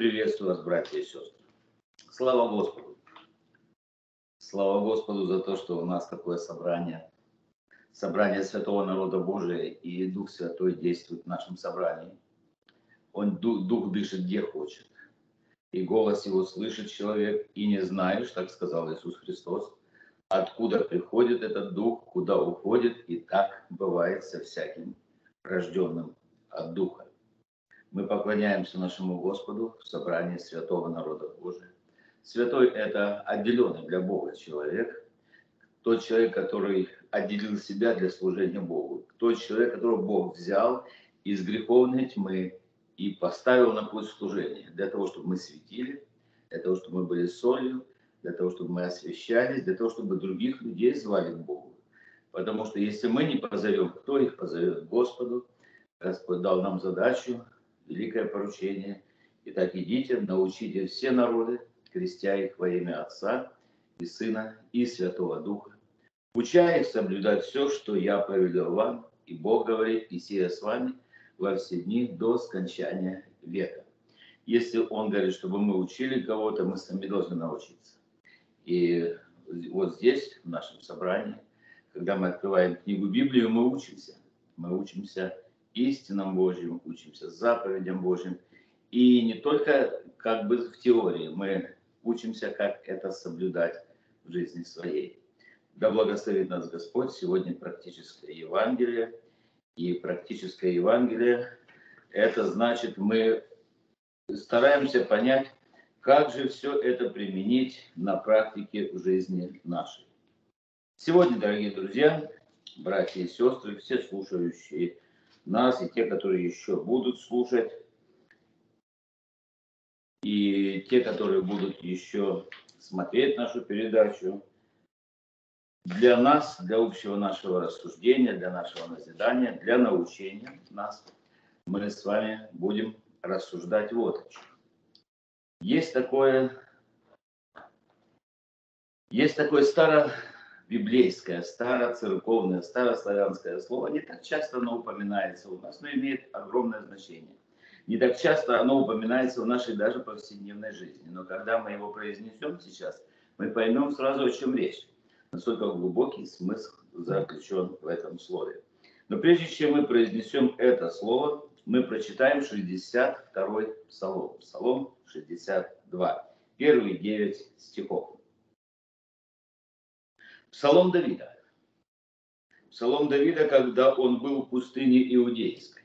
Приветствую вас, братья и сестры. Слава Господу. Слава Господу за то, что у нас такое собрание. Собрание Святого Народа Божия и Дух Святой действует в нашем собрании. Он Дух, дух дышит где хочет. И голос его слышит человек, и не знаешь, так сказал Иисус Христос, откуда приходит этот дух, куда уходит, и так бывает со всяким рожденным от духа. Мы поклоняемся нашему Господу в собрании святого народа Божия. Святой – это отделенный для Бога человек, тот человек, который отделил себя для служения Богу, тот человек, которого Бог взял из греховной тьмы и поставил на путь служения, для того, чтобы мы светили, для того, чтобы мы были солью, для того, чтобы мы освящались, для того, чтобы других людей звали к Богу. Потому что если мы не позовем, кто их позовет? Господу. Господь дал нам задачу великое поручение. Итак, идите, научите все народы, крестя их во имя Отца и Сына и Святого Духа, уча их соблюдать все, что я повелел вам, и Бог говорит, и сия с вами во все дни до скончания века. Если Он говорит, чтобы мы учили кого-то, мы сами должны научиться. И вот здесь, в нашем собрании, когда мы открываем книгу Библию, мы учимся. Мы учимся истинам Божьим, учимся заповедям Божьим. И не только как бы в теории, мы учимся, как это соблюдать в жизни своей. Да благословит нас Господь. Сегодня практическое Евангелие. И практическое Евангелие – это значит, мы стараемся понять, как же все это применить на практике в жизни нашей. Сегодня, дорогие друзья, братья и сестры, все слушающие нас и те, которые еще будут слушать, и те, которые будут еще смотреть нашу передачу. Для нас, для общего нашего рассуждения, для нашего назидания, для научения нас, мы с вами будем рассуждать вот о чем. Есть такое, есть такое старо библейское, староцерковное, старославянское слово, не так часто оно упоминается у нас, но имеет огромное значение. Не так часто оно упоминается в нашей даже повседневной жизни. Но когда мы его произнесем сейчас, мы поймем сразу, о чем речь. Насколько глубокий смысл заключен в этом слове. Но прежде чем мы произнесем это слово, мы прочитаем 62-й псалом. Псалом 62. Первые 9 стихов. Псалом Давида. Псалом Давида, когда он был в пустыне Иудейской.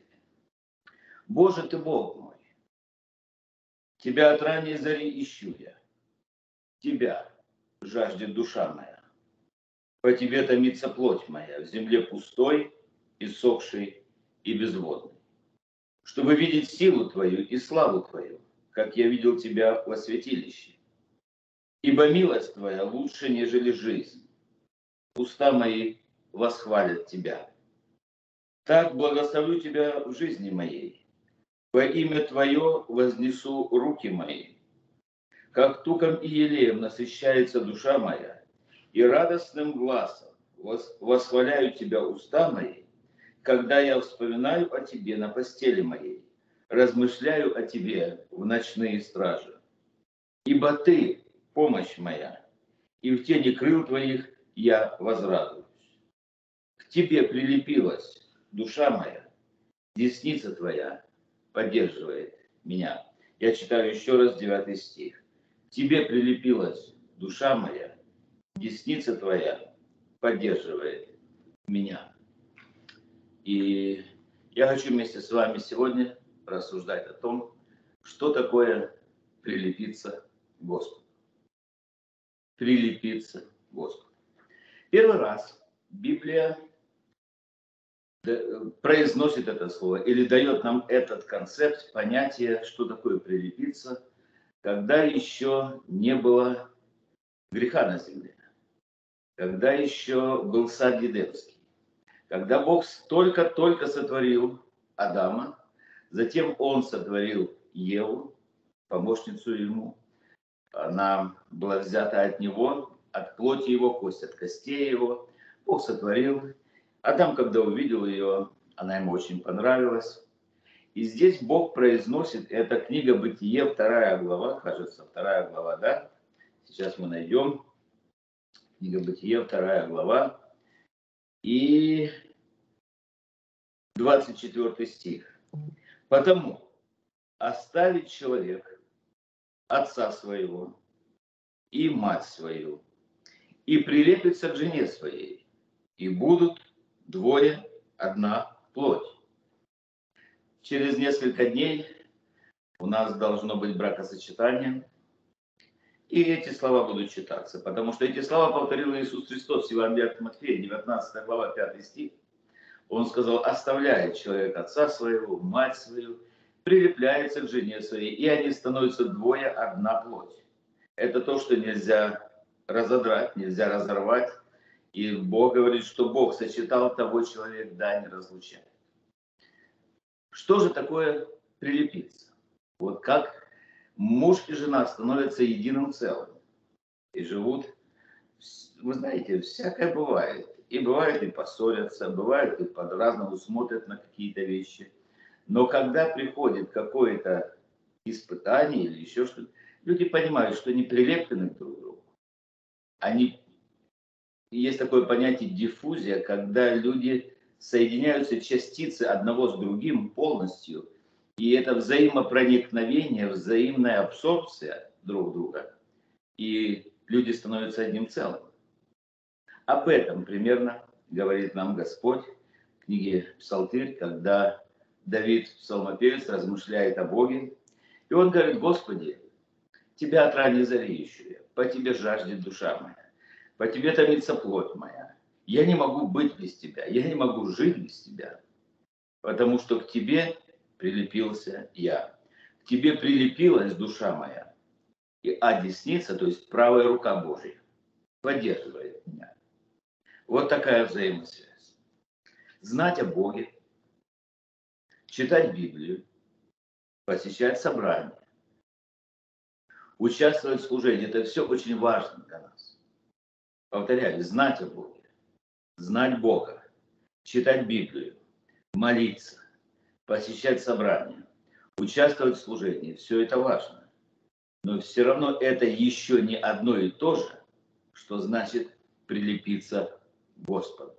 «Боже ты Бог мой, Тебя от ранней зари ищу я, Тебя жаждет душа моя, по Тебе томится плоть моя, в земле пустой, иссохшей и безводной, чтобы видеть силу Твою и славу Твою, как я видел Тебя во святилище. Ибо милость Твоя лучше, нежели жизнь, уста мои восхвалят Тебя. Так благословлю Тебя в жизни моей. Во имя Твое вознесу руки мои. Как туком и елеем насыщается душа моя, и радостным глазом восхваляю Тебя уста мои, когда я вспоминаю о Тебе на постели моей, размышляю о Тебе в ночные стражи. Ибо Ты – помощь моя, и в тени крыл Твоих я возрадуюсь. К тебе прилепилась душа моя, десница твоя поддерживает меня. Я читаю еще раз девятый стих. К тебе прилепилась душа моя, десница твоя поддерживает меня. И я хочу вместе с вами сегодня рассуждать о том, что такое прилепиться к Господу. Прилепиться к Господу. Первый раз Библия произносит это слово или дает нам этот концепт, понятие, что такое прилепиться, когда еще не было греха на земле, когда еще был сад Едемский, когда Бог только-только сотворил Адама, затем Он сотворил Еву, помощницу ему, она была взята от него, от плоти его, кость от костей его. Бог сотворил. Адам, когда увидел ее, она ему очень понравилась. И здесь Бог произносит, это книга Бытие, вторая глава, кажется, вторая глава, да? Сейчас мы найдем. Книга Бытие, вторая глава. И 24 стих. Потому оставить человек отца своего и мать свою, и прилепится к жене своей, и будут двое одна плоть. Через несколько дней у нас должно быть бракосочетание, и эти слова будут читаться, потому что эти слова повторил Иисус Христос в Евангелии от Матфея, 19 глава, 5 стих. Он сказал, оставляет человек отца своего, мать свою, прилепляется к жене своей, и они становятся двое, одна плоть. Это то, что нельзя разодрать, нельзя разорвать. И Бог говорит, что Бог сочетал того человека, да, не разлучает. Что же такое прилепиться? Вот как муж и жена становятся единым целым и живут, вы знаете, всякое бывает. И бывает и поссорятся, бывает и по-разному смотрят на какие-то вещи. Но когда приходит какое-то испытание или еще что-то, люди понимают, что они прилеплены друг к другу. Они, есть такое понятие диффузия, когда люди соединяются частицы одного с другим полностью, и это взаимопроникновение, взаимная абсорбция друг друга, и люди становятся одним целым. Об этом примерно говорит нам Господь в книге Псалтырь, когда Давид, псалмопевец, размышляет о Боге. И он говорит, Господи, Тебя от ранней зари ищу по Тебе жаждет душа моя, по Тебе томится плоть моя. Я не могу быть без Тебя, я не могу жить без Тебя, потому что к Тебе прилепился я. К Тебе прилепилась душа моя, и а то есть правая рука Божья, поддерживает меня. Вот такая взаимосвязь. Знать о Боге, читать Библию, посещать собрания, участвовать в служении. Это все очень важно для нас. Повторяю, знать о Боге, знать Бога, читать Библию, молиться, посещать собрания, участвовать в служении. Все это важно. Но все равно это еще не одно и то же, что значит прилепиться Господу.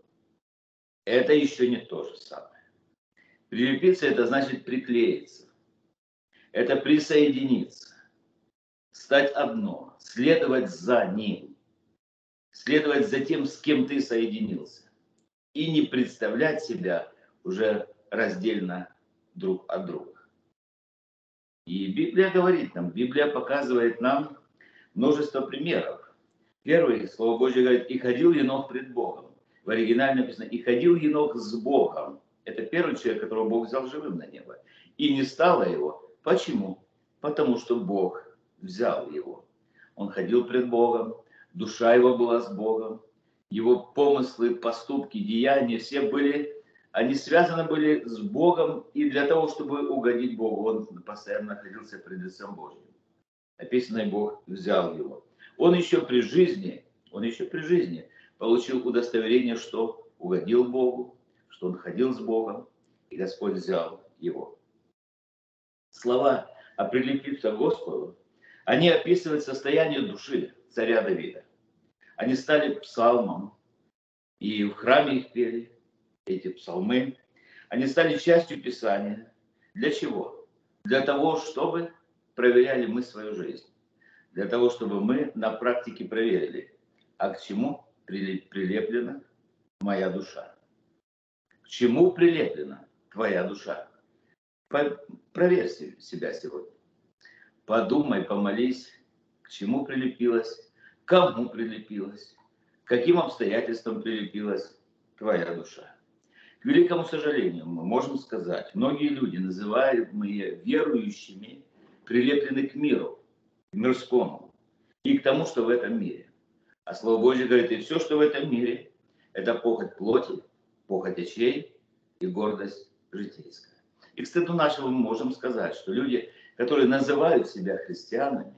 Это еще не то же самое. Прилепиться – это значит приклеиться. Это присоединиться. Стать одно. Следовать за ним. Следовать за тем, с кем ты соединился. И не представлять себя уже раздельно друг от друга. И Библия говорит нам, Библия показывает нам множество примеров. Первый, Слово Божье говорит, и ходил Енох пред Богом в оригинале написано, и ходил Енох с Богом. Это первый человек, которого Бог взял живым на небо. И не стало его. Почему? Потому что Бог взял его. Он ходил пред Богом, душа его была с Богом, его помыслы, поступки, деяния, все были, они связаны были с Богом, и для того, чтобы угодить Богу, он постоянно находился пред лицом Божьим. Написано, и Бог взял его. Он еще при жизни, он еще при жизни получил удостоверение, что угодил Богу, что он ходил с Богом, и Господь взял его. Слова о прилепиться к Господу, они описывают состояние души царя Давида. Они стали псалмом, и в храме их пели, эти псалмы. Они стали частью Писания. Для чего? Для того, чтобы проверяли мы свою жизнь. Для того, чтобы мы на практике проверили, а к чему прилеплена моя душа. К чему прилеплена твоя душа? Проверь себя сегодня. Подумай, помолись, к чему прилепилась, кому прилепилась, каким обстоятельствам прилепилась твоя душа. К великому сожалению, мы можем сказать, многие люди, называемые верующими, прилеплены к миру, к мирскому и к тому, что в этом мире. А Слово Божье говорит, и все, что в этом мире, это похоть плоти, похоть очей и гордость житейская. И к стыду нашего мы можем сказать, что люди, которые называют себя христианами,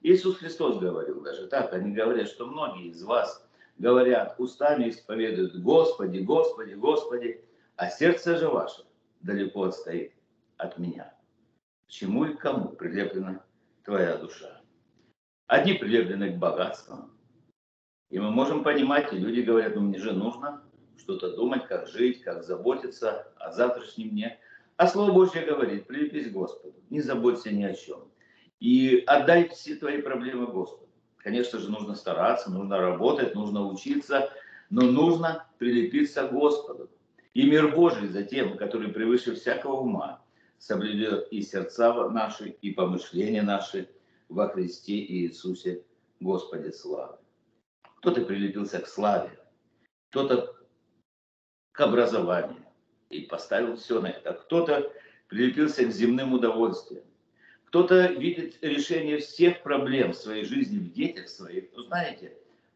Иисус Христос говорил даже так, они говорят, что многие из вас говорят, устами исповедуют Господи, Господи, Господи, а сердце же ваше далеко отстоит от меня. Чему и кому прилеплена твоя душа? Одни прилеплены к богатствам. И мы можем понимать, и люди говорят, ну мне же нужно что-то думать, как жить, как заботиться о завтрашнем дне. А Слово Божье говорит, прилепись к Господу, не заботься ни о чем. И отдай все твои проблемы Господу. Конечно же, нужно стараться, нужно работать, нужно учиться, но нужно прилепиться к Господу. И мир Божий за тем, который превыше всякого ума, соблюдет и сердца наши, и помышления наши во Христе Иисусе Господе славы. Кто-то прилепился к славе, кто-то к образованию и поставил все на это. Кто-то прилепился к земным удовольствиям. Кто-то видит решение всех проблем своей жизни, в детях своих. Ну, знаете,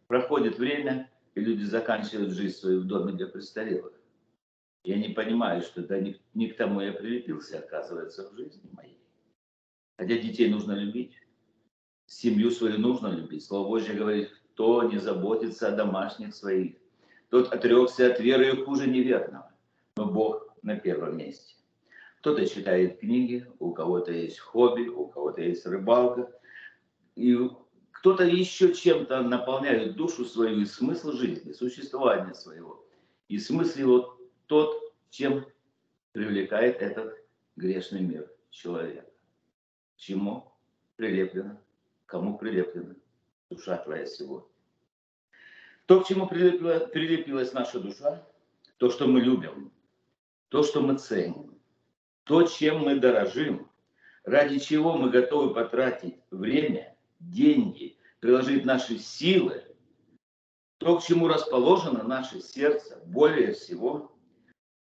проходит время, и люди заканчивают жизнь свою в доме для престарелых. Я не понимаю, что да, не, не к тому я прилепился, оказывается, в жизни моей. Хотя детей нужно любить, семью свою нужно любить. Слово Божье говорит, кто не заботится о домашних своих, тот отрекся от веры и хуже неверного. Но Бог на первом месте. Кто-то читает книги, у кого-то есть хобби, у кого-то есть рыбалка. И кто-то еще чем-то наполняет душу свою и смысл жизни, существования своего. И смысл его тот, чем привлекает этот грешный мир человека. Чему прилеплено, кому прилеплена душа твоя сегодня. То, к чему прилепила, прилепилась наша душа, то, что мы любим, то, что мы ценим, то, чем мы дорожим, ради чего мы готовы потратить время, деньги, приложить наши силы, то, к чему расположено наше сердце, более всего,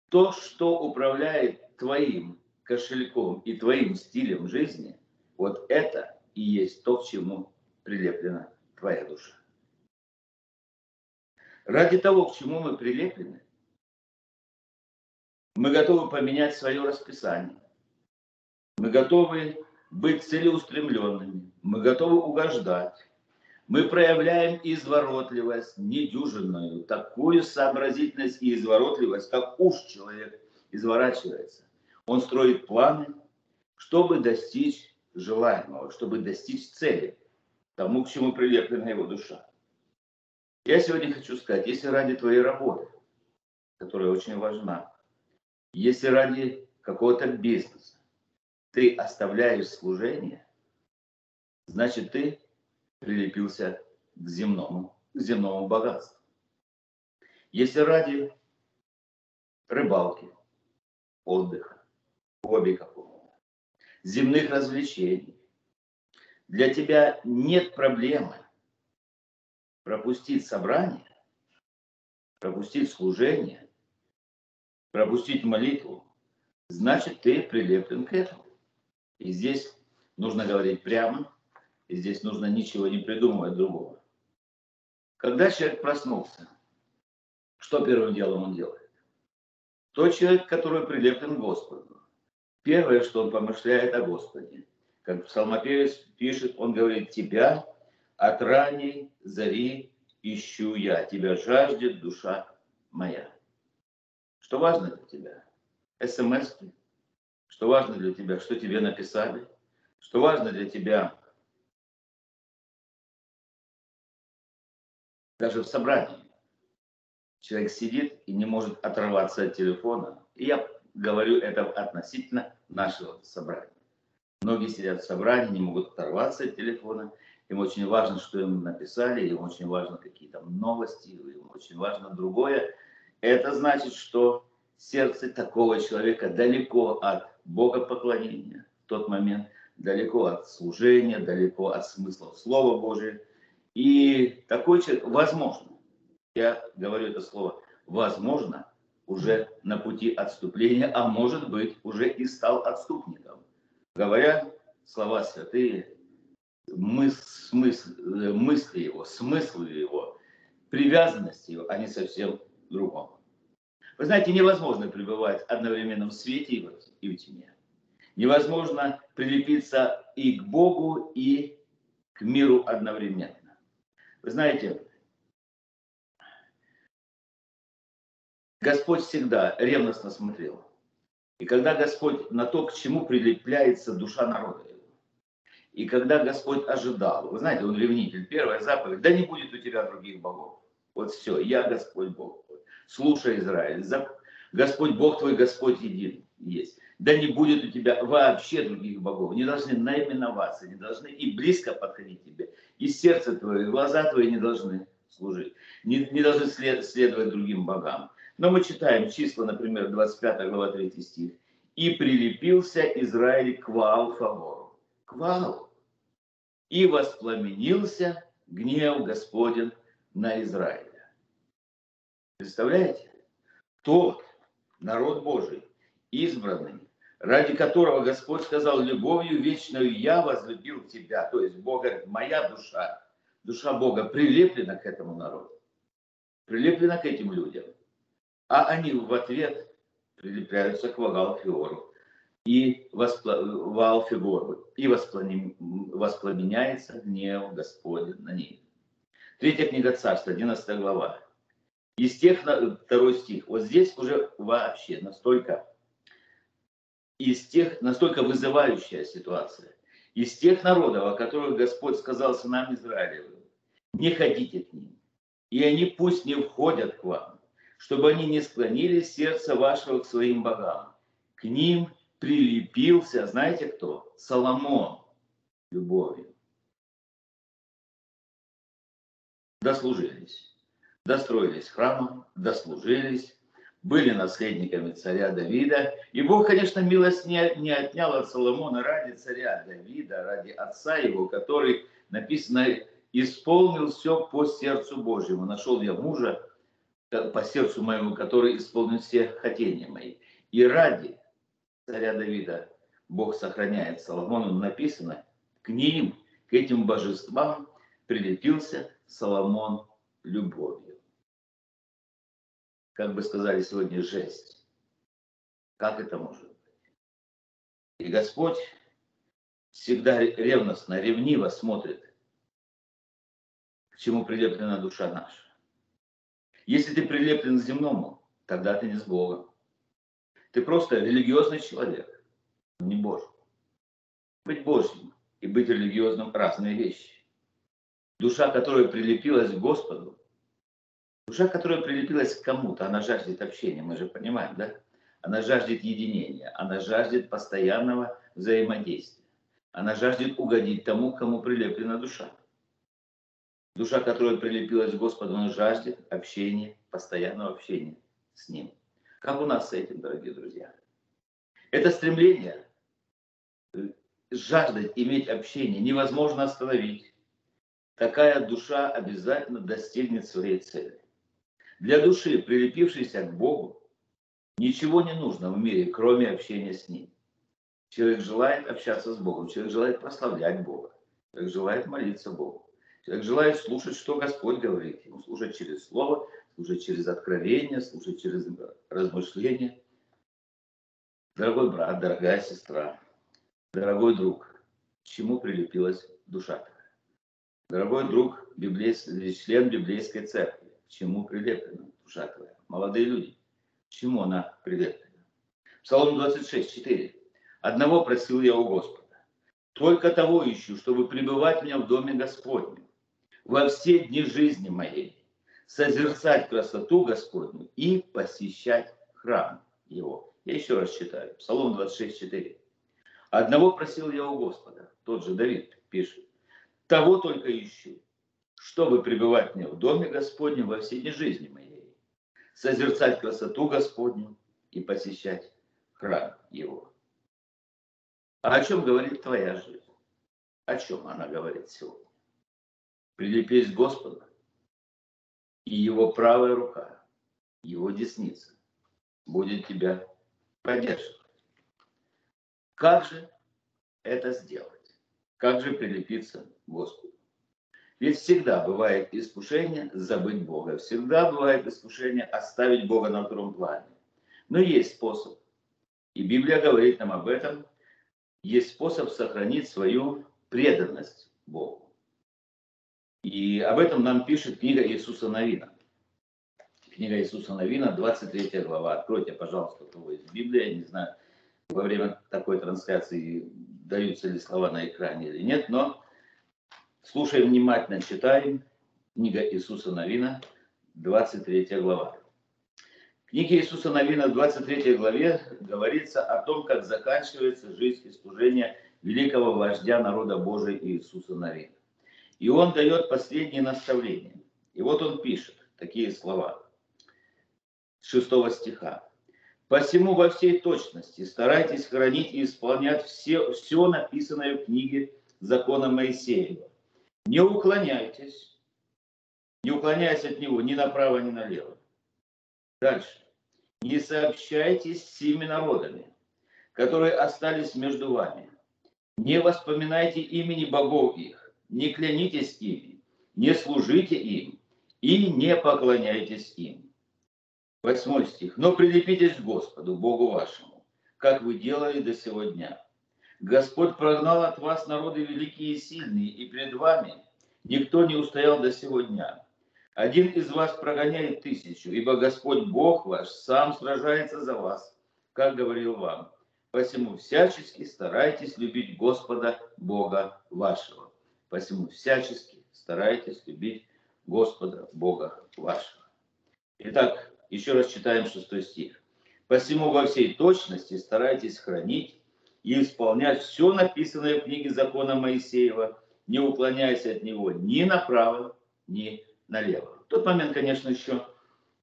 то, что управляет твоим кошельком и твоим стилем жизни, вот это и есть то, к чему прилеплена твоя душа. Ради того, к чему мы прилеплены, мы готовы поменять свое расписание. Мы готовы быть целеустремленными. Мы готовы угождать. Мы проявляем изворотливость недюжинную, такую сообразительность и изворотливость, как уж человек изворачивается. Он строит планы, чтобы достичь желаемого, чтобы достичь цели, тому, к чему прилеплена его душа. Я сегодня хочу сказать, если ради твоей работы, которая очень важна, если ради какого-то бизнеса ты оставляешь служение, значит ты прилепился к земному, к земному богатству. Если ради рыбалки, отдыха, хобби какого-то, земных развлечений, для тебя нет проблемы пропустить собрание, пропустить служение, пропустить молитву, значит, ты прилеплен к этому. И здесь нужно говорить прямо, и здесь нужно ничего не придумывать другого. Когда человек проснулся, что первым делом он делает? Тот человек, который прилеплен к Господу. Первое, что он помышляет о Господе. Как псалмопевец пишет, он говорит, тебя от ранней зари ищу я, тебя жаждет душа моя. Что важно для тебя? СМС? Что важно для тебя? Что тебе написали? Что важно для тебя? Даже в собрании. Человек сидит и не может оторваться от телефона. И я говорю это относительно нашего собрания. Многие сидят в собрании, не могут оторваться от телефона. Им очень важно, что им написали, им очень важно какие там новости, им очень важно другое. Это значит, что сердце такого человека далеко от богопоклонения в тот момент, далеко от служения, далеко от смысла Слова Божия. И такой человек, возможно, я говорю это слово, возможно, уже на пути отступления, а может быть, уже и стал отступником. Говоря слова святые, мыс, смысл, э, мысли его, смыслы его, привязанность его, они совсем другом. Вы знаете, невозможно пребывать одновременно в свете и в тьме. Невозможно прилепиться и к Богу, и к миру одновременно. Вы знаете, Господь всегда ревностно смотрел И когда Господь на то, к чему прилепляется душа народа его. И когда Господь ожидал, вы знаете, он ревнитель, первая заповедь, да не будет у тебя других богов. Вот все, я Господь Бог. Слушай, Израиль, Господь Бог твой, Господь един есть. Да не будет у тебя вообще других богов. Не должны наименоваться, не должны и близко подходить тебе. И сердце твое, и глаза твои не должны служить. Не, не должны след, следовать другим богам. Но мы читаем числа, например, 25 глава 3 стих. «И прилепился Израиль к Ваал-Фавору». К Ваалу. «И воспламенился гнев Господень на Израиля». Представляете? Тот народ Божий, избранный, ради которого Господь сказал, любовью вечную я возлюбил тебя. То есть Бог моя душа, душа Бога прилеплена к этому народу, прилеплена к этим людям. А они в ответ прилепляются к Вагалфиору и Ваалфигору, и воспламеняется гнев Господень на них. Третья книга Царства, 11 глава. Из тех, второй стих, вот здесь уже вообще настолько, из тех, настолько вызывающая ситуация. Из тех народов, о которых Господь сказал сынам Израилевым, не ходите к ним, и они пусть не входят к вам, чтобы они не склонили сердце вашего к своим богам. К ним прилепился, знаете кто? Соломон любовью. Дослужились, достроились храмом, дослужились, были наследниками царя Давида. И Бог, конечно, милость не, не отнял от Соломона ради царя Давида, ради отца его, который, написано, исполнил все по сердцу Божьему. Нашел я мужа, по сердцу моему, который исполнит все хотения мои. И ради царя Давида Бог сохраняет Соломону, написано, к ним, к этим божествам прилепился Соломон любовью. Как бы сказали сегодня, жесть. Как это может быть? И Господь всегда ревностно, ревниво смотрит, к чему прилеплена душа наша. Если ты прилеплен к земному, тогда ты не с Богом. Ты просто религиозный человек, не Божий. Быть Божьим и быть религиозным – разные вещи. Душа, которая прилепилась к Господу, душа, которая прилепилась к кому-то, она жаждет общения, мы же понимаем, да? Она жаждет единения, она жаждет постоянного взаимодействия. Она жаждет угодить тому, кому прилеплена душа. Душа, которая прилепилась к Господу, она жаждет общения, постоянного общения с Ним. Как у нас с этим, дорогие друзья? Это стремление э, жаждать иметь общение невозможно остановить. Такая душа обязательно достигнет своей цели. Для души, прилепившейся к Богу, ничего не нужно в мире, кроме общения с Ним. Человек желает общаться с Богом, человек желает прославлять Бога, человек желает молиться Богу. Человек желает слушать, что Господь говорит ему, слушать через Слово, слушать через откровение, слушать через размышления. Дорогой брат, дорогая сестра, дорогой друг, к чему прилепилась душа? Дорогой друг, библейский, член библейской церкви, чему прилеплена душа твоя? Молодые люди, чему она прилеплена? Псалом 26, 4. «Одного просил я у Господа, только того ищу, чтобы пребывать меня в доме Господнем во все дни жизни моей, созерцать красоту Господню и посещать храм Его. Я еще раз читаю. Псалом 26.4. Одного просил я у Господа, тот же Давид пишет, того только ищу, чтобы пребывать мне в доме Господнем во все дни жизни моей, созерцать красоту Господню и посещать храм Его. А о чем говорит твоя жизнь? О чем она говорит сегодня? Прилепись к Господу, и Его правая рука, Его десница будет тебя поддерживать. Как же это сделать? Как же прилепиться к Господу? Ведь всегда бывает искушение забыть Бога, всегда бывает искушение оставить Бога на втором плане. Но есть способ, и Библия говорит нам об этом, есть способ сохранить свою преданность Богу. И об этом нам пишет книга Иисуса Новина. Книга Иисуса Новина, 23 глава. Откройте, пожалуйста, кого из Библии, я не знаю, во время такой трансляции, даются ли слова на экране или нет, но слушаем внимательно, читаем. Книга Иисуса Новина, 23 глава. В книге Иисуса Новина, 23 главе, говорится о том, как заканчивается жизнь и служение великого вождя народа Божия Иисуса Новина. И он дает последние наставления. И вот он пишет такие слова. 6 стиха. Посему во всей точности старайтесь хранить и исполнять все, все написанное в книге закона Моисеева. Не уклоняйтесь, не уклоняясь от него ни направо, ни налево. Дальше. Не сообщайтесь с всеми народами, которые остались между вами. Не воспоминайте имени богов их, не клянитесь ими, не служите им и не поклоняйтесь им Восьмой стих. «Но прилепитесь к Господу, Богу вашему, как вы делали до сего дня. Господь прогнал от вас народы великие и сильные, и пред вами никто не устоял до сего дня. Один из вас прогоняет тысячу, ибо Господь Бог ваш сам сражается за вас, как говорил вам. Посему всячески старайтесь любить Господа Бога вашего. Посему всячески старайтесь любить Господа Бога вашего. Итак, еще раз читаем шестой стих. «Посему во всей точности старайтесь хранить и исполнять все написанное в книге закона Моисеева, не уклоняясь от него ни направо, ни налево». В тот момент, конечно, еще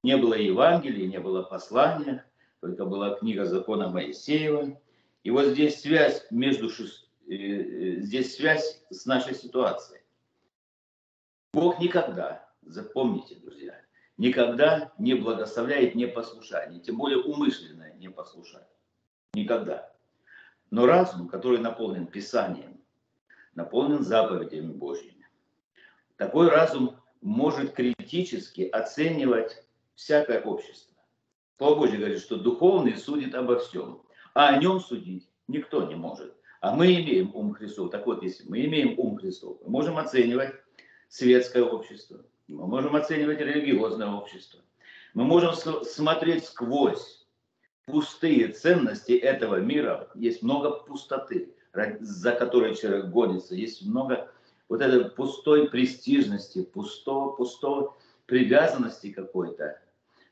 не было Евангелия, не было послания, только была книга закона Моисеева. И вот здесь связь между э, э, здесь связь с нашей ситуацией. Бог никогда, запомните, друзья, никогда не благословляет непослушание, тем более умышленное непослушание. Никогда. Но разум, который наполнен Писанием, наполнен заповедями Божьими, такой разум может критически оценивать всякое общество. Слово Божье говорит, что духовный судит обо всем, а о нем судить никто не может. А мы имеем ум Христов. Так вот, если мы имеем ум Христов, мы можем оценивать светское общество, мы можем оценивать религиозное общество. Мы можем смотреть сквозь пустые ценности этого мира. Есть много пустоты, за которой человек гонится. Есть много вот этой пустой престижности, пустого, пустого привязанности какой-то,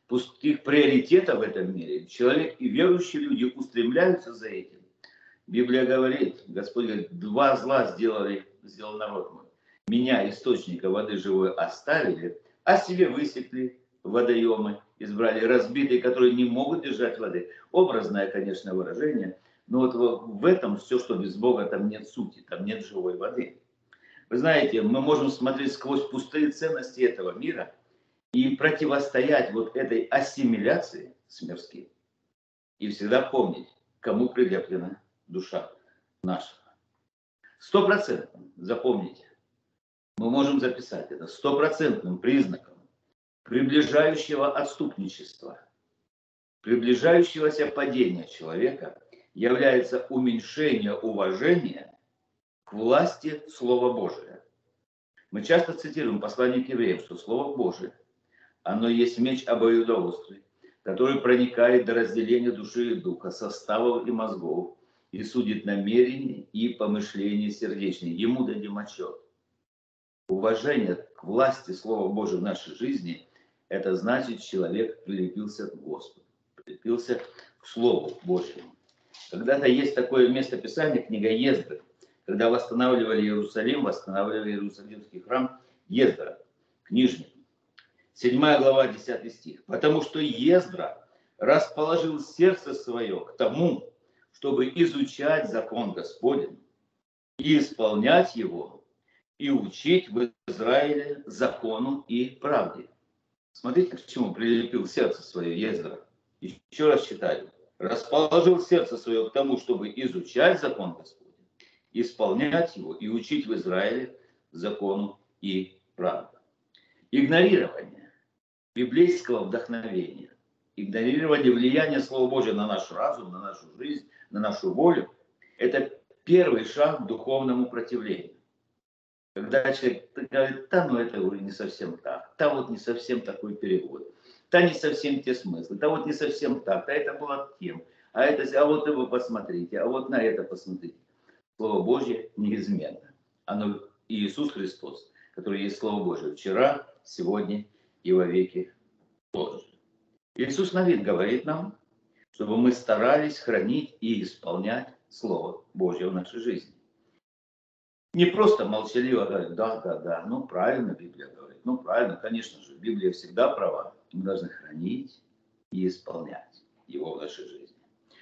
пустых приоритетов в этом мире. Человек и верующие люди устремляются за этим. Библия говорит, Господь говорит, два зла сделали, сделал народ мой меня, источника воды живой, оставили, а себе высекли водоемы, избрали разбитые, которые не могут держать воды. Образное, конечно, выражение, но вот в этом все, что без Бога, там нет сути, там нет живой воды. Вы знаете, мы можем смотреть сквозь пустые ценности этого мира и противостоять вот этой ассимиляции с мирским. И всегда помнить, кому прилеплена душа наша. Сто процентов запомните, мы можем записать это стопроцентным признаком приближающего отступничества, приближающегося падения человека является уменьшение уважения к власти Слова Божия. Мы часто цитируем послание к евреям, что Слово Божие, оно есть меч обоюдоострый, который проникает до разделения души и духа, составов и мозгов, и судит намерения и помышления сердечные. Ему дадим отчет уважение к власти Слова Божьего в нашей жизни, это значит, человек прилепился к Господу, прилепился к Слову Божьему. Когда-то есть такое место Писания, книга Ездра, когда восстанавливали Иерусалим, восстанавливали Иерусалимский храм Ездра, книжник. Седьмая глава, 10 стих. «Потому что Ездра расположил сердце свое к тому, чтобы изучать закон Господень и исполнять его, и учить в Израиле закону и правде. Смотрите, к чему прилепил сердце свое Ездра. Еще раз читаю. Расположил сердце свое к тому, чтобы изучать закон Господень, исполнять его и учить в Израиле закону и правде. Игнорирование библейского вдохновения, игнорирование влияния Слова Божьего на наш разум, на нашу жизнь, на нашу волю – это первый шаг к духовному противлению. Когда человек говорит, да, ну это уже не совсем так, да, вот не совсем такой перевод, да, не совсем те смыслы, да, вот не совсем так, да, это было тем. а это, а вот вы посмотрите, а вот на это посмотрите. Слово Божье неизменно. Оно Иисус Христос, который есть Слово Божье вчера, сегодня и во веки тоже. Иисус на вид говорит нам, чтобы мы старались хранить и исполнять Слово Божье в нашей жизни. Не просто молчаливо говорить, да, да, да, ну правильно Библия говорит, ну правильно, конечно же, Библия всегда права. Мы должны хранить и исполнять его в нашей жизни.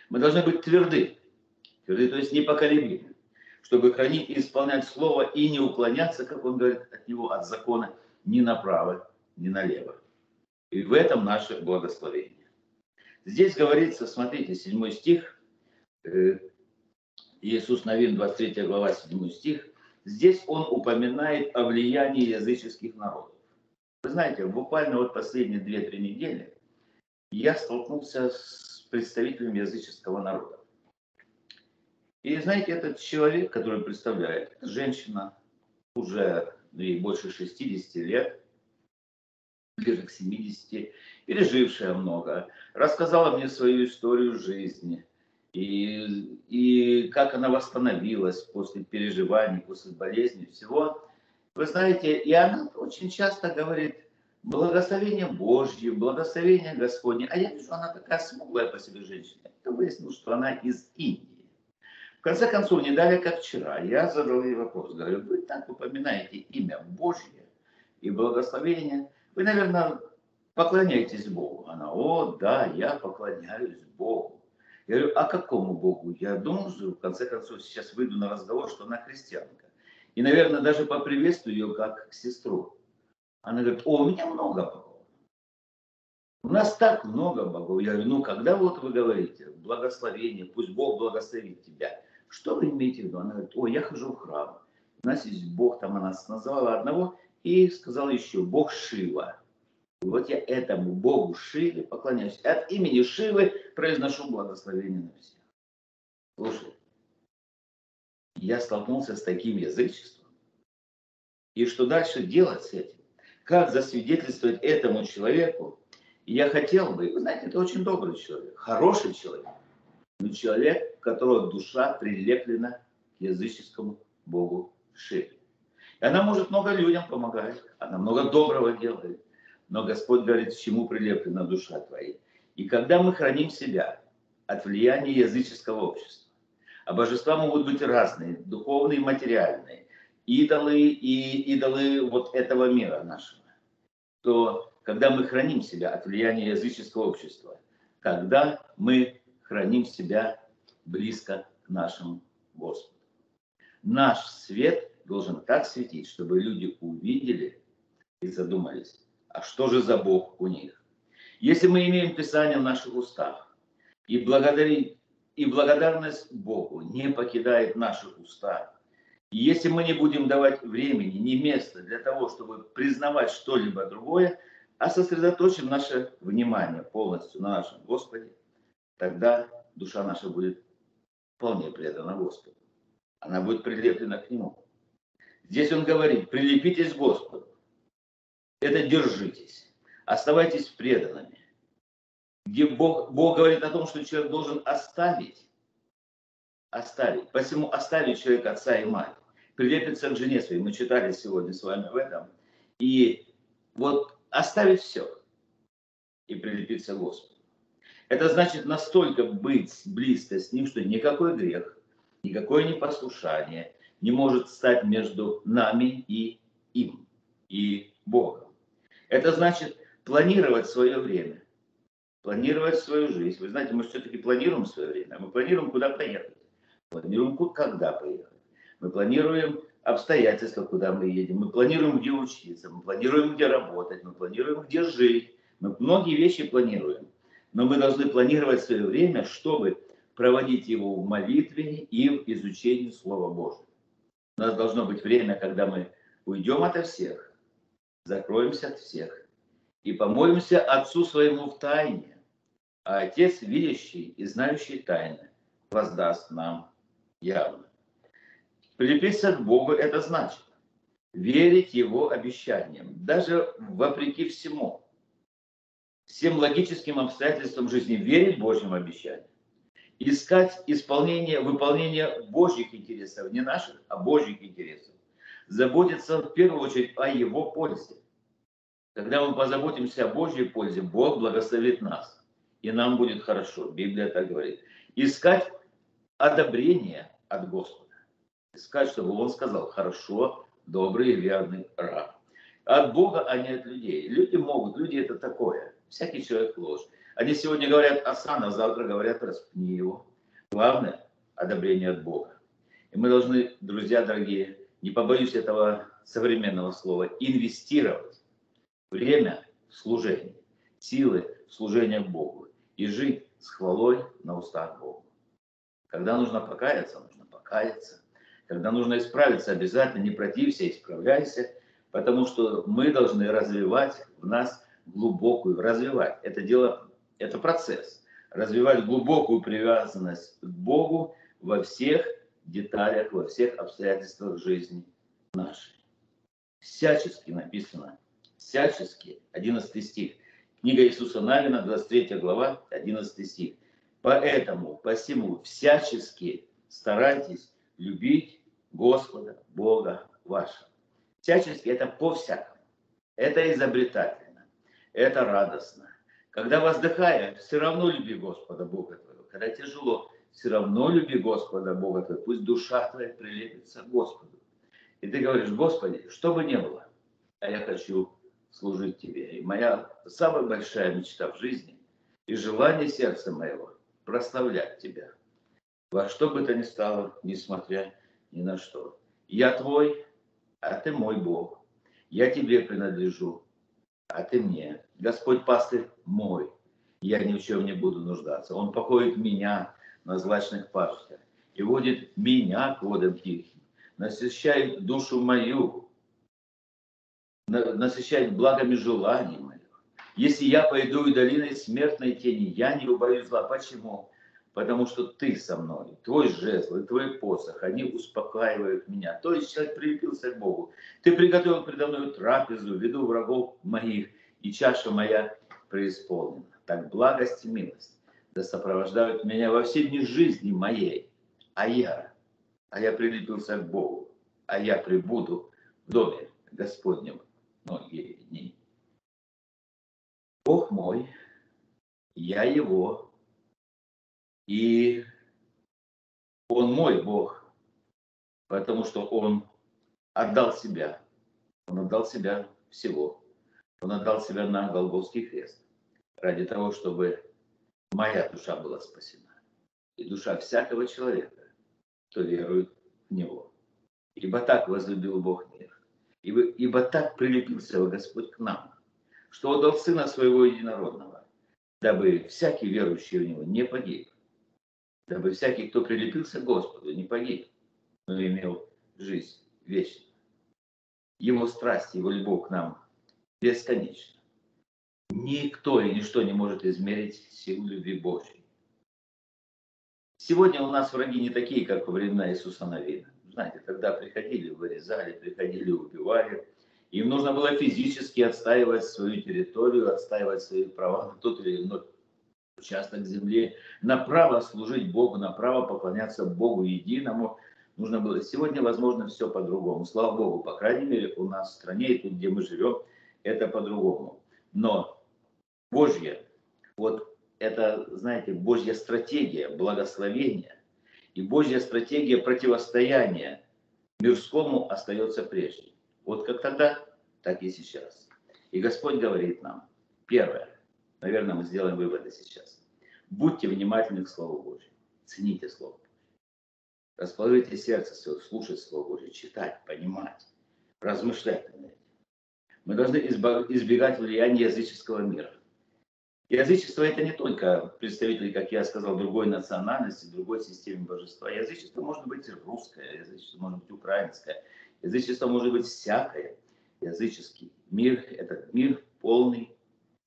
Мы должны быть тверды, тверды, то есть непоколебимы, чтобы хранить и исполнять Слово и не уклоняться, как он говорит, от него, от закона, ни направо, ни налево. И в этом наше благословение. Здесь говорится, смотрите, 7 стих, э, Иисус Новин, 23 глава, 7 стих, здесь он упоминает о влиянии языческих народов. Вы знаете, буквально вот последние 2-3 недели я столкнулся с представителем языческого народа. И знаете, этот человек, который представляет, это женщина, уже ей больше 60 лет, ближе к 70, пережившая много, рассказала мне свою историю жизни и, и как она восстановилась после переживаний, после болезни, всего. Вы знаете, и она очень часто говорит, благословение Божье, благословение Господне. А я вижу, она такая смуглая по себе женщина. Это выяснилось, что она из Индии. В конце концов, не далее, как вчера, я задал ей вопрос. Говорю, вы так упоминаете имя Божье и благословение. Вы, наверное, поклоняетесь Богу. Она, о, да, я поклоняюсь Богу. Я говорю, а какому Богу? Я думал, что в конце концов сейчас выйду на разговор, что она христианка. И, наверное, даже поприветствую ее как сестру. Она говорит, о, у меня много богов. У нас так много богов. Я говорю, ну, когда вот вы говорите, благословение, пусть Бог благословит тебя. Что вы имеете в виду? Она говорит, о, я хожу в храм. У нас есть Бог, там она назвала одного и сказала еще, Бог Шива. Вот я этому Богу Шиве поклоняюсь. От имени Шивы произношу благословение на всех. Слушай, я столкнулся с таким язычеством. И что дальше делать с этим? как засвидетельствовать этому человеку. И я хотел бы, вы знаете, это очень добрый человек, хороший человек, но человек, у которого душа прилеплена к языческому богу Шиве. И она может много людям помогать, она много доброго делает, но Господь говорит, чему прилеплена душа твоя. И когда мы храним себя от влияния языческого общества, а божества могут быть разные, духовные и материальные, идолы и идолы вот этого мира нашего, то когда мы храним себя от влияния языческого общества, когда мы храним себя близко к нашему Господу. Наш свет должен так светить, чтобы люди увидели и задумались, а что же за Бог у них. Если мы имеем Писание в наших устах, и, и благодарность Богу не покидает наши уста, и если мы не будем давать времени, ни места для того, чтобы признавать что-либо другое, а сосредоточим наше внимание полностью на нашем Господе, тогда душа наша будет вполне предана Господу. Она будет прилеплена к Нему. Здесь он говорит, прилепитесь к Господу. Это держитесь. Оставайтесь преданными. Где Бог, Бог говорит о том, что человек должен оставить, оставить, посему оставить человека отца и мать прилепится к жене своей. Мы читали сегодня с вами в этом. И вот оставить все и прилепиться к Господу. Это значит настолько быть близко с Ним, что никакой грех, никакое непослушание не может стать между нами и им, и Богом. Это значит планировать свое время, планировать свою жизнь. Вы знаете, мы все-таки планируем свое время, мы планируем, куда поехать, планируем, когда поехать мы планируем обстоятельства, куда мы едем, мы планируем, где учиться, мы планируем, где работать, мы планируем, где жить. Мы многие вещи планируем. Но мы должны планировать свое время, чтобы проводить его в молитве и в изучении Слова Божьего. У нас должно быть время, когда мы уйдем ото всех, закроемся от всех и помолимся Отцу своему в тайне, а Отец, видящий и знающий тайны, воздаст нам явно. Прилепиться к Богу – это значит верить Его обещаниям, даже вопреки всему, всем логическим обстоятельствам жизни, верить Божьим обещаниям. искать исполнение, выполнение Божьих интересов, не наших, а Божьих интересов. Заботиться в первую очередь о Его пользе. Когда мы позаботимся о Божьей пользе, Бог благословит нас, и нам будет хорошо. Библия так говорит. Искать одобрение от Господа. Искать, чтобы Он сказал, хорошо, добрый и верный раб. От Бога, а не от людей. Люди могут, люди это такое. Всякий человек ложь. Они сегодня говорят Асана, а завтра говорят распни его. Главное – одобрение от Бога. И мы должны, друзья дорогие, не побоюсь этого современного слова, инвестировать время в служение, силы в служение Богу и жить с хвалой на устах Богу. Когда нужно покаяться, нужно покаяться. Когда нужно исправиться, обязательно не протився, исправляйся, потому что мы должны развивать в нас глубокую, развивать. Это дело это процесс. Развивать глубокую привязанность к Богу во всех деталях, во всех обстоятельствах жизни нашей. Всячески написано, всячески, 11 стих. Книга Иисуса Навина, 23 глава, 11 стих. Поэтому, посему, всячески старайтесь любить Господа, Бога вашего. Всячески это по-всякому. Это изобретательно, это радостно, когда воздыхая, все равно люби Господа Бога твоего. Когда тяжело, все равно люби Господа Бога твоего. Пусть душа твоя прилепится к Господу. И ты говоришь, Господи, что бы ни было, а я хочу служить Тебе. И моя самая большая мечта в жизни и желание сердца моего прославлять Тебя. Во что бы то ни стало, несмотря ни на что. Я Твой, а Ты мой Бог. Я Тебе принадлежу, а Ты мне. Господь пастырь мой, я ни в чем не буду нуждаться. Он покоит меня на злачных пашнях и водит меня к водам тихим, насыщает душу мою, насыщает благами желаний моих. Если я пойду и долиной смертной тени, я не убоюсь зла. Почему? Потому что ты со мной, твой жезл и твой посох, они успокаивают меня. То есть человек прилепился к Богу. Ты приготовил предо мной трапезу, веду врагов моих и чаша моя преисполнена. Так благость и милость да сопровождают меня во все дни жизни моей. А я, а я прилепился к Богу, а я прибуду в доме Господнем многие дни. Бог мой, я его, и он мой Бог, потому что он отдал себя, он отдал себя всего он отдал себя на Голгофский крест ради того, чтобы моя душа была спасена. И душа всякого человека, кто верует в Него. Ибо так возлюбил Бог мир. Ибо, ибо так прилепился Господь к нам, что отдал Сына Своего Единородного, дабы всякий верующий в Него не погиб, дабы всякий, кто прилепился к Господу, не погиб, но имел жизнь вечную. Его страсть, Его любовь к нам бесконечно. Никто и ничто не может измерить силу любви Божьей. Сегодня у нас враги не такие, как во времена Иисуса Навина. Знаете, тогда приходили, вырезали, приходили, убивали. Им нужно было физически отстаивать свою территорию, отстаивать свои права на тот или иной участок земли, на право служить Богу, на право поклоняться Богу единому. Нужно было. Сегодня, возможно, все по-другому. Слава Богу, по крайней мере, у нас в стране и тут, где мы живем, это по-другому. Но Божье, вот это, знаете, Божья стратегия благословения и Божья стратегия противостояния мирскому остается прежней. Вот как тогда, так и сейчас. И Господь говорит нам, первое, наверное, мы сделаем выводы сейчас. Будьте внимательны к Слову Божьему, цените Слово Божье. Расположите сердце свое, слушать Слово Божье, читать, понимать, размышлять над этим. Мы должны избегать влияния языческого мира. Язычество это не только представители, как я сказал, другой национальности, другой системы божества. Язычество может быть русское, язычество может быть украинское, язычество может быть всякое. Языческий мир – это мир полный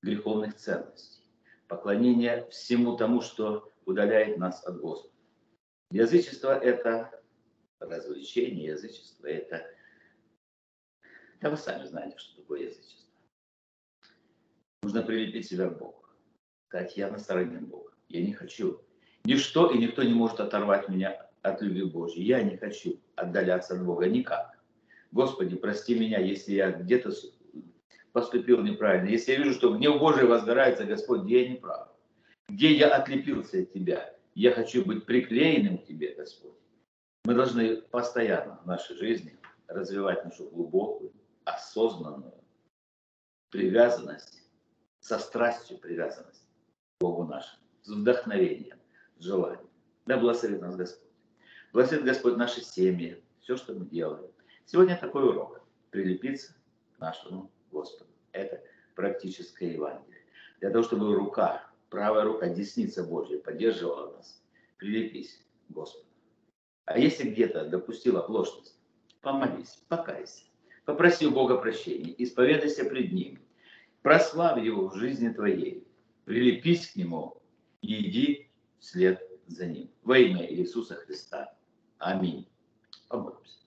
греховных ценностей. Поклонение всему тому, что удаляет нас от Господа. Язычество – это развлечение, язычество – это да вы сами знаете, что такое язычество. Нужно прилепить себя к Богу. Сказать, я на стороне Бога. Я не хочу Ничто и никто не может оторвать меня от любви Божьей. Я не хочу отдаляться от Бога никак. Господи, прости меня, если я где-то поступил неправильно. Если я вижу, что гнев Божий возгорается, Господь, где я не прав? Где я отлепился от Тебя? Я хочу быть приклеенным к Тебе, Господь. Мы должны постоянно в нашей жизни развивать нашу глубокую, осознанную привязанность, со страстью привязанность Богу нашему, с вдохновением, с желанием. Да благословит нас Господь. Благословит Господь наши семьи, все, что мы делаем. Сегодня такой урок. Прилепиться к нашему Господу. Это практическое Евангелие. Для того, чтобы рука, правая рука, десница Божья поддерживала нас, прилепись к Господу. А если где-то допустил оплошность, помолись, покайся, попроси у Бога прощения, исповедайся пред Ним, прославь Его в жизни твоей, прилепись к Нему и иди вслед за Ним. Во имя Иисуса Христа. Аминь. Помолимся.